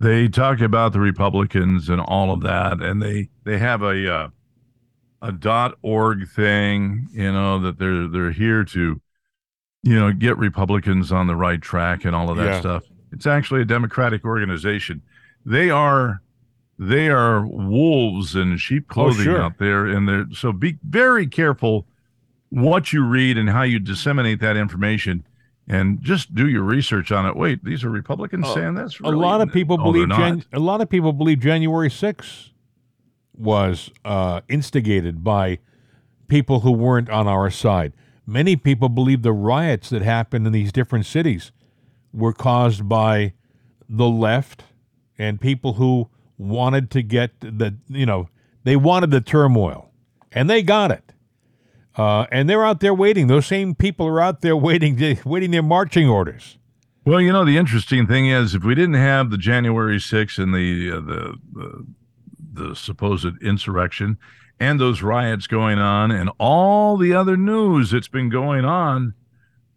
they talk about the Republicans and all of that, and they they have a uh, a dot org thing. You know that they're they're here to, you know, get Republicans on the right track and all of that Yeah. stuff. It's actually a Democratic organization. They are they are wolves in sheep clothing sure. out there, and they're so be very careful what you read and how you disseminate that information and just do your research on it. Wait, these are Republicans saying this? a lot of people No, believe. Jan- a lot of people believe January 6th was uh, instigated by people who weren't on our side. Many people believe the riots that happened in these different cities were caused by the left and people who wanted to get the, you know, they wanted the turmoil and they got it. Uh, and they're out there waiting. Those same people are out there waiting, waiting their marching orders. Well, you know, the interesting thing is, if we didn't have the January 6th and the, uh, the the the supposed insurrection and those riots going on and all the other news that's been going on,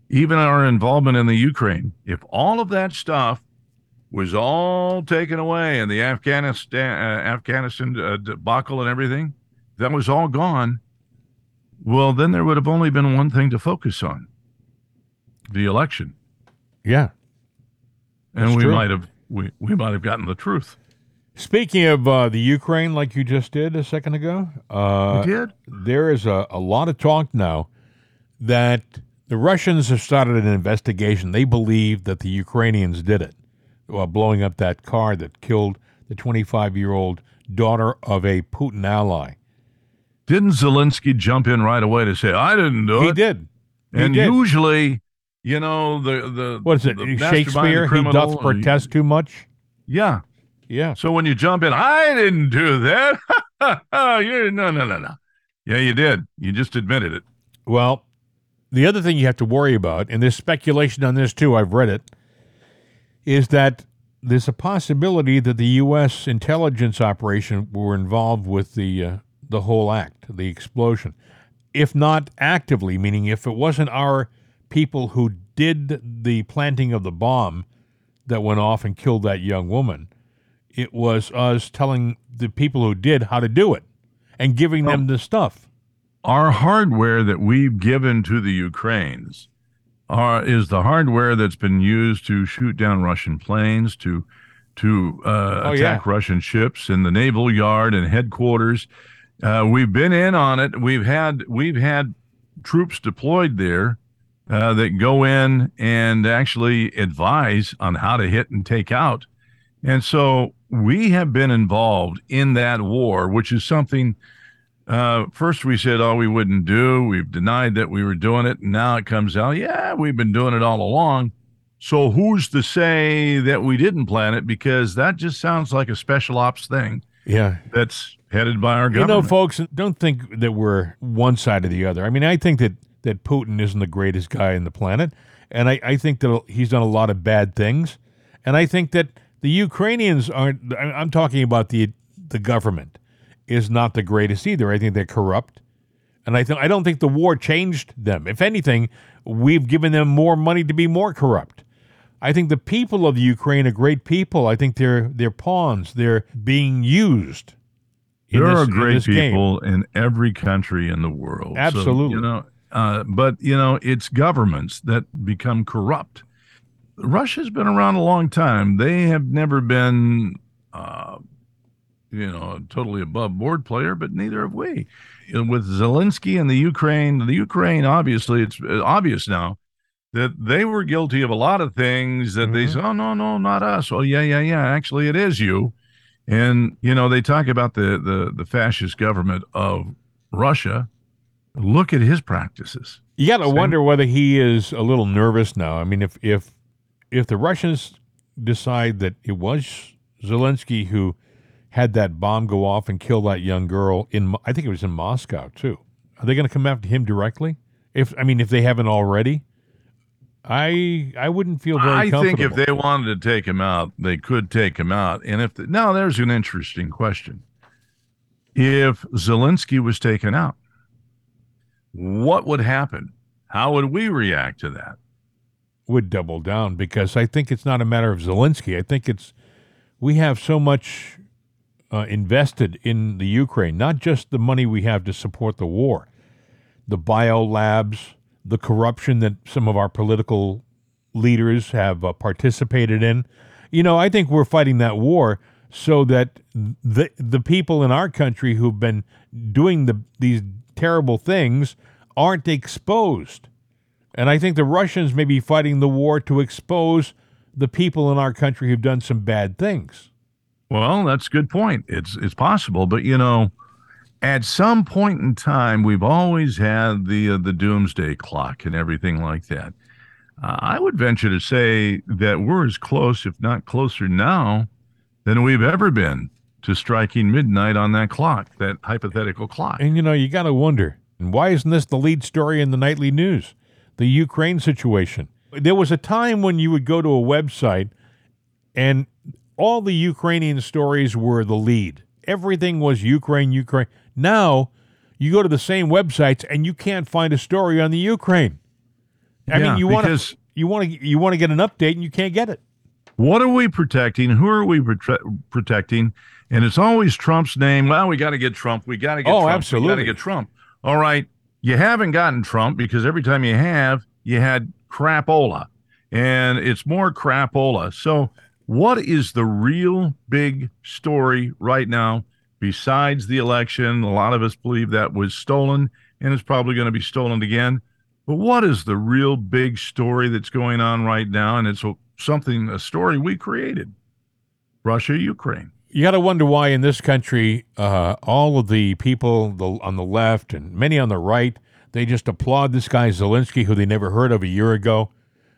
even our involvement in the Ukraine, if all of that stuff was all taken away and the Afghanistan uh, Afghanistan uh, debacle and everything, that was all gone. Well, then there would have only been one thing to focus on: the election. Yeah, and we true. might have we, we might have gotten the truth. Speaking of uh, the Ukraine, like you just did a second ago, uh, did. there is a, a lot of talk now that the Russians have started an investigation. They believe that the Ukrainians did it, uh, blowing up that car that killed the 25 year old daughter of a Putin ally. Didn't Zelensky jump in right away to say, "I didn't do He it"? did. He and did. usually, you know, the the What is it? the Shakespeare? He doth protest too much. Yeah. Yeah. So when you jump in, I didn't do that. you no no no no. Yeah, you did. You just admitted it. Well, the other thing you have to worry about, and there's speculation on this too, I've read it, is that there's a possibility that the U.S. intelligence operation were involved with the uh, the whole act, the explosion, if not actively, meaning if it wasn't our people who did the planting of the bomb that went off and killed that young woman, it was us telling the people who did how to do it and giving them the stuff. Our hardware that we've given to the Ukraines are is the hardware that's been used to shoot down Russian planes, to to uh, Oh, attack yeah. Russian ships in the naval yard and headquarters. Uh, we've been in on it. We've had we've had troops deployed there uh, that go in and actually advise on how to hit and take out. And so we have been involved in that war, which is something. Uh, first, we said, "Oh, we wouldn't do." We've denied that we were doing it, and now it comes out, "Yeah, we've been doing it all along." So who's to say that we didn't plan it? Because that just sounds like a special ops thing Yeah. that's headed by our government. You know, folks, don't think that we're one side or the other. I mean, I think that, that Putin isn't the greatest guy on the planet, and I, I think that he's done a lot of bad things, and I think that the Ukrainians aren't. I'm talking about the the government is not the greatest either. I think they're corrupt, and I think I don't think the war changed them. If anything, we've given them more money to be more corrupt. I think the people of the Ukraine are great people. I think they're they're pawns. They're being used. there this- are great this game. people in every country in the world. So, Absolutely. you know, uh, but you know, it's governments that become corrupt. Russia's been around a long time. They have never been, uh, you know, a totally above board player, but neither have we. With Zelensky and the Ukraine, the Ukraine, obviously, it's uh, obvious now that they were guilty of a lot of things that they Mhm. say, oh, no, no, not us. Oh, yeah, yeah, yeah. Actually, it is you. And, you know, they talk about the, the, the fascist government of Russia. Look at his practices. You got to wonder whether he is a little nervous now. I mean, if if if the Russians decide that it was Zelensky who had that bomb go off and kill that young girl in, I think it was in Moscow too. Are they going to come after him directly? If I mean, if they haven't already, I I wouldn't feel very I think if they wanted to take him out, they could take him out. And if the, now there's an interesting question. If Zelensky was taken out, what would happen? How would we react to that? Would double down because I think it's not a matter of Zelensky. I think it's we have so much uh, invested in the Ukraine, not just the money we have to support the war, the bio labs, the corruption that some of our political leaders have uh, participated in. You know, I think we're fighting that war so that the the people in our country who've been doing the these terrible things aren't exposed. And I think the Russians may be fighting the war to expose the people in our country who've done some bad things. Well, that's a good point. It's it's possible, but you know, at some point in time, we've always had the uh, the doomsday clock and everything like that. Uh, I would venture to say that we're as close, if not closer now, than we've ever been to striking midnight on that clock, that hypothetical clock. And you know, you got to wonder, why isn't this the lead story in the nightly news? The Ukraine situation. There was a time when you would go to a website and all the Ukrainian stories were the lead. Everything was Ukraine, Ukraine. Now, you go to the same websites and you can't find a story on the Ukraine. I Yeah, mean, you want to you want to you want to get an update and you can't get it. What are we protecting? Who are we prote- protecting? And it's always Trump's name. Well, we got to get Trump. We got to get Oh, Trump. We got to get Trump. All right. You haven't gotten Trump because every time you have, you had crapola. And it's more crapola. So, what is the real big story right now besides the election? A lot of us believe that was stolen and it's probably going to be stolen again. But what is the real big story that's going on right now? And it's something, a story we created Russia, Ukraine. You got to wonder why in this country, uh, all of the people the, on the left and many on the right, they just applaud this guy Zelensky, who they never heard of a year ago.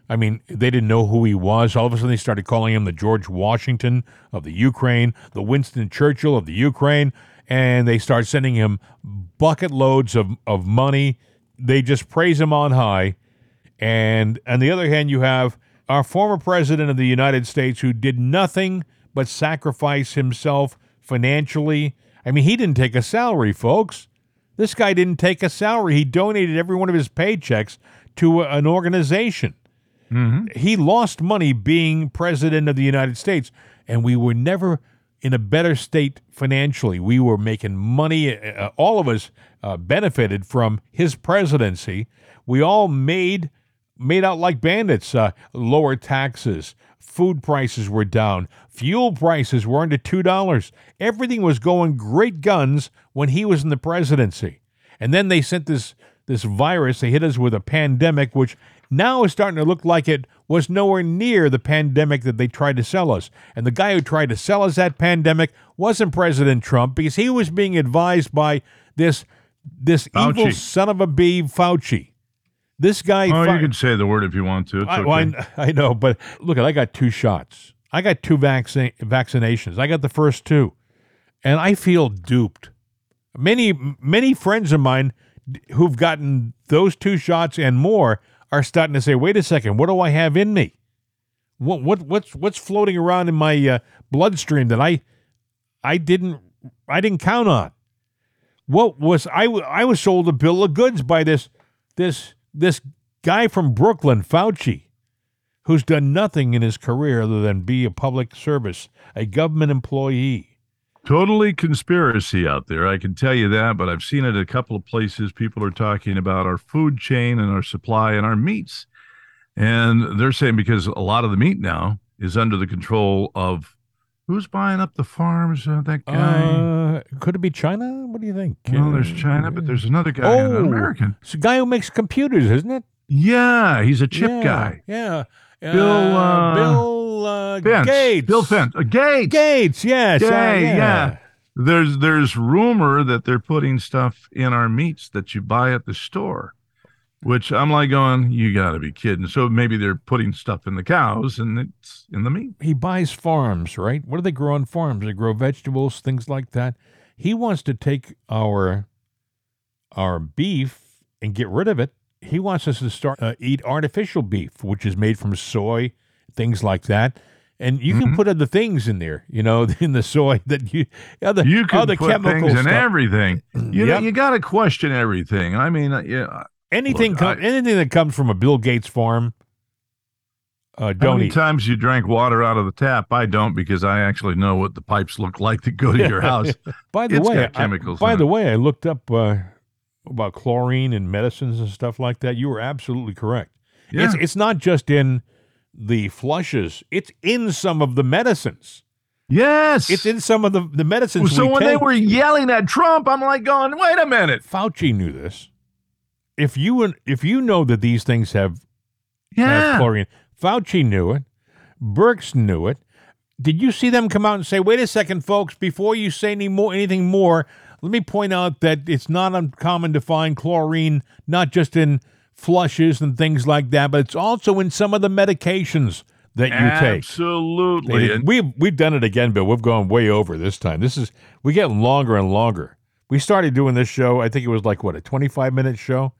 I mean, they didn't know who he was. All of a sudden, they started calling him the George Washington of the Ukraine, the Winston Churchill of the Ukraine, and they start sending him bucket loads of, of money. They just praise him on high. And on the other hand, you have our former president of the United States who did nothing but sacrifice himself financially. I mean, he didn't take a salary, folks. This guy didn't take a salary. He donated every one of his paychecks to an organization. He lost money being president of the United States, and we were never in a better state financially. We were making money. Uh, all of us uh, benefited from his presidency. We all made made out like bandits. Uh, lower taxes, food prices were down, fuel prices were under two dollars. Everything was going great guns when he was in the presidency. And then they sent this this virus. They hit us with a pandemic, which now is starting to look like it was nowhere near the pandemic that they tried to sell us. And the guy who tried to sell us that pandemic wasn't President Trump because he was being advised by this this evil son of a bee Fauci. This guy. Oh, you can say the word if you want to. It's I, okay. well, I, I know, but look, at I got two shots. I got two vaccine vaccinations. I got the first two, and I feel duped. Many many friends of mine who've gotten those two shots and more are starting to say, "Wait a second, what do I have in me? What what what's what's floating around in my uh, bloodstream that I I didn't I didn't count on? What was I I was sold a bill of goods by this this this guy from Brooklyn, Fauci, who's done nothing in his career other than be a public service, a government employee. Totally conspiracy out there. I can tell you that, but I've seen it a couple of places. People are talking about our food chain and our supply and our meats. And they're saying because a lot of the meat now is under the control of who's buying up the farms? Uh, that guy. Uh, could it be China? What do you think? well, there's Uh, China, but there's another guy, an Oh. American. It's a guy who makes computers, isn't it? Yeah, he's a chip yeah, guy. Yeah. Bill, uh, Bill uh, Fence. Gates. Bill Fence. Uh, Gates. Gates, yes. uh, yeah. yeah. There's there's rumor that they're putting stuff in our meats that you buy at the store, which I'm like going, you got to be kidding. So maybe they're putting stuff in the cows and it's in the meat. he buys farms, right? What do they grow on farms? They grow vegetables, things like that. He wants to take our our beef and get rid of it. He wants us to start uh, eat artificial beef, which is made from soy, things like that. And you Mm-hmm. can put other things in there, you know, in the soy that you other You can other put chemical things in everything. You know, you got to question everything. I mean, uh, yeah. Anything Look, com- I- anything that comes from a Bill Gates farm. Uh, don't many eat. times you drank water out of the tap? I don't because I actually know what the pipes look like that go to your house. By the It's way, got I- chemicals by the it. way, I looked up uh, about chlorine and medicines and stuff like that. You were absolutely correct. It's Yeah. it's not just in the flushes; it's in some of the medicines. yes. It's in some of the the medicines. so we when they were yelling at Trump, I'm like going, wait a minute. Fauci knew this. If you if you know that these things have have Yeah. chlorine, Fauci knew it. Birx knew it. Did you see them come out and say, "Wait a second, folks! Before you say any more, anything more, let me point out that it's not uncommon to find chlorine not just in flushes and things like that, but it's also in some of the medications that you take. Absolutely. We've we've done it again, Bill. We've gone way over this time. This is we get longer and longer. We started doing this show. I think it was like what a twenty-five minute show,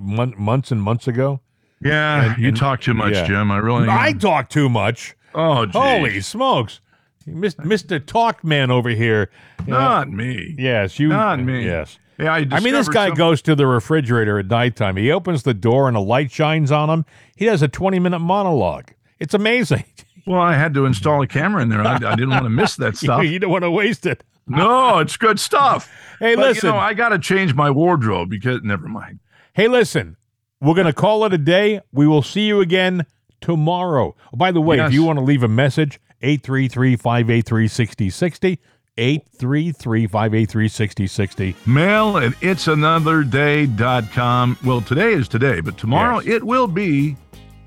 months and months ago. yeah, and- you and- talk too much, yeah. Jim. I really. I talk too much. oh, geez. Holy smokes, Mis- Mister Talk Man over here. You know, Not me. yes, you. Not me. Yes. Yeah, I, I mean, this guy goes to the refrigerator at nighttime. He opens the door and a light shines on him. He has a 20 minute monologue. It's amazing. Well, I had to install a camera in there. I, I didn't want to miss that stuff. you don't want to waste it. No, it's good stuff. Hey, But, listen. You know, I got to change my wardrobe because never mind. Hey, listen, we're going to call it a day. We will see you again tomorrow. Oh, by the way, if you want to leave a message, 833 583 6060. 833 583 6060. Mail at it'sanotherday.com. Well, today is today, but tomorrow Yes. it will be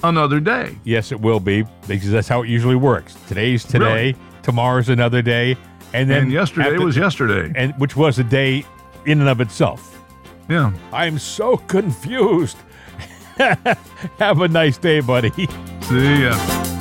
another day. Yes, it will be because that's how it usually works. Today's today, tomorrow's another day, and then And yesterday after- was yesterday. and which was a day in and of itself. Yeah. I'm so confused. Have a nice day, buddy. See ya.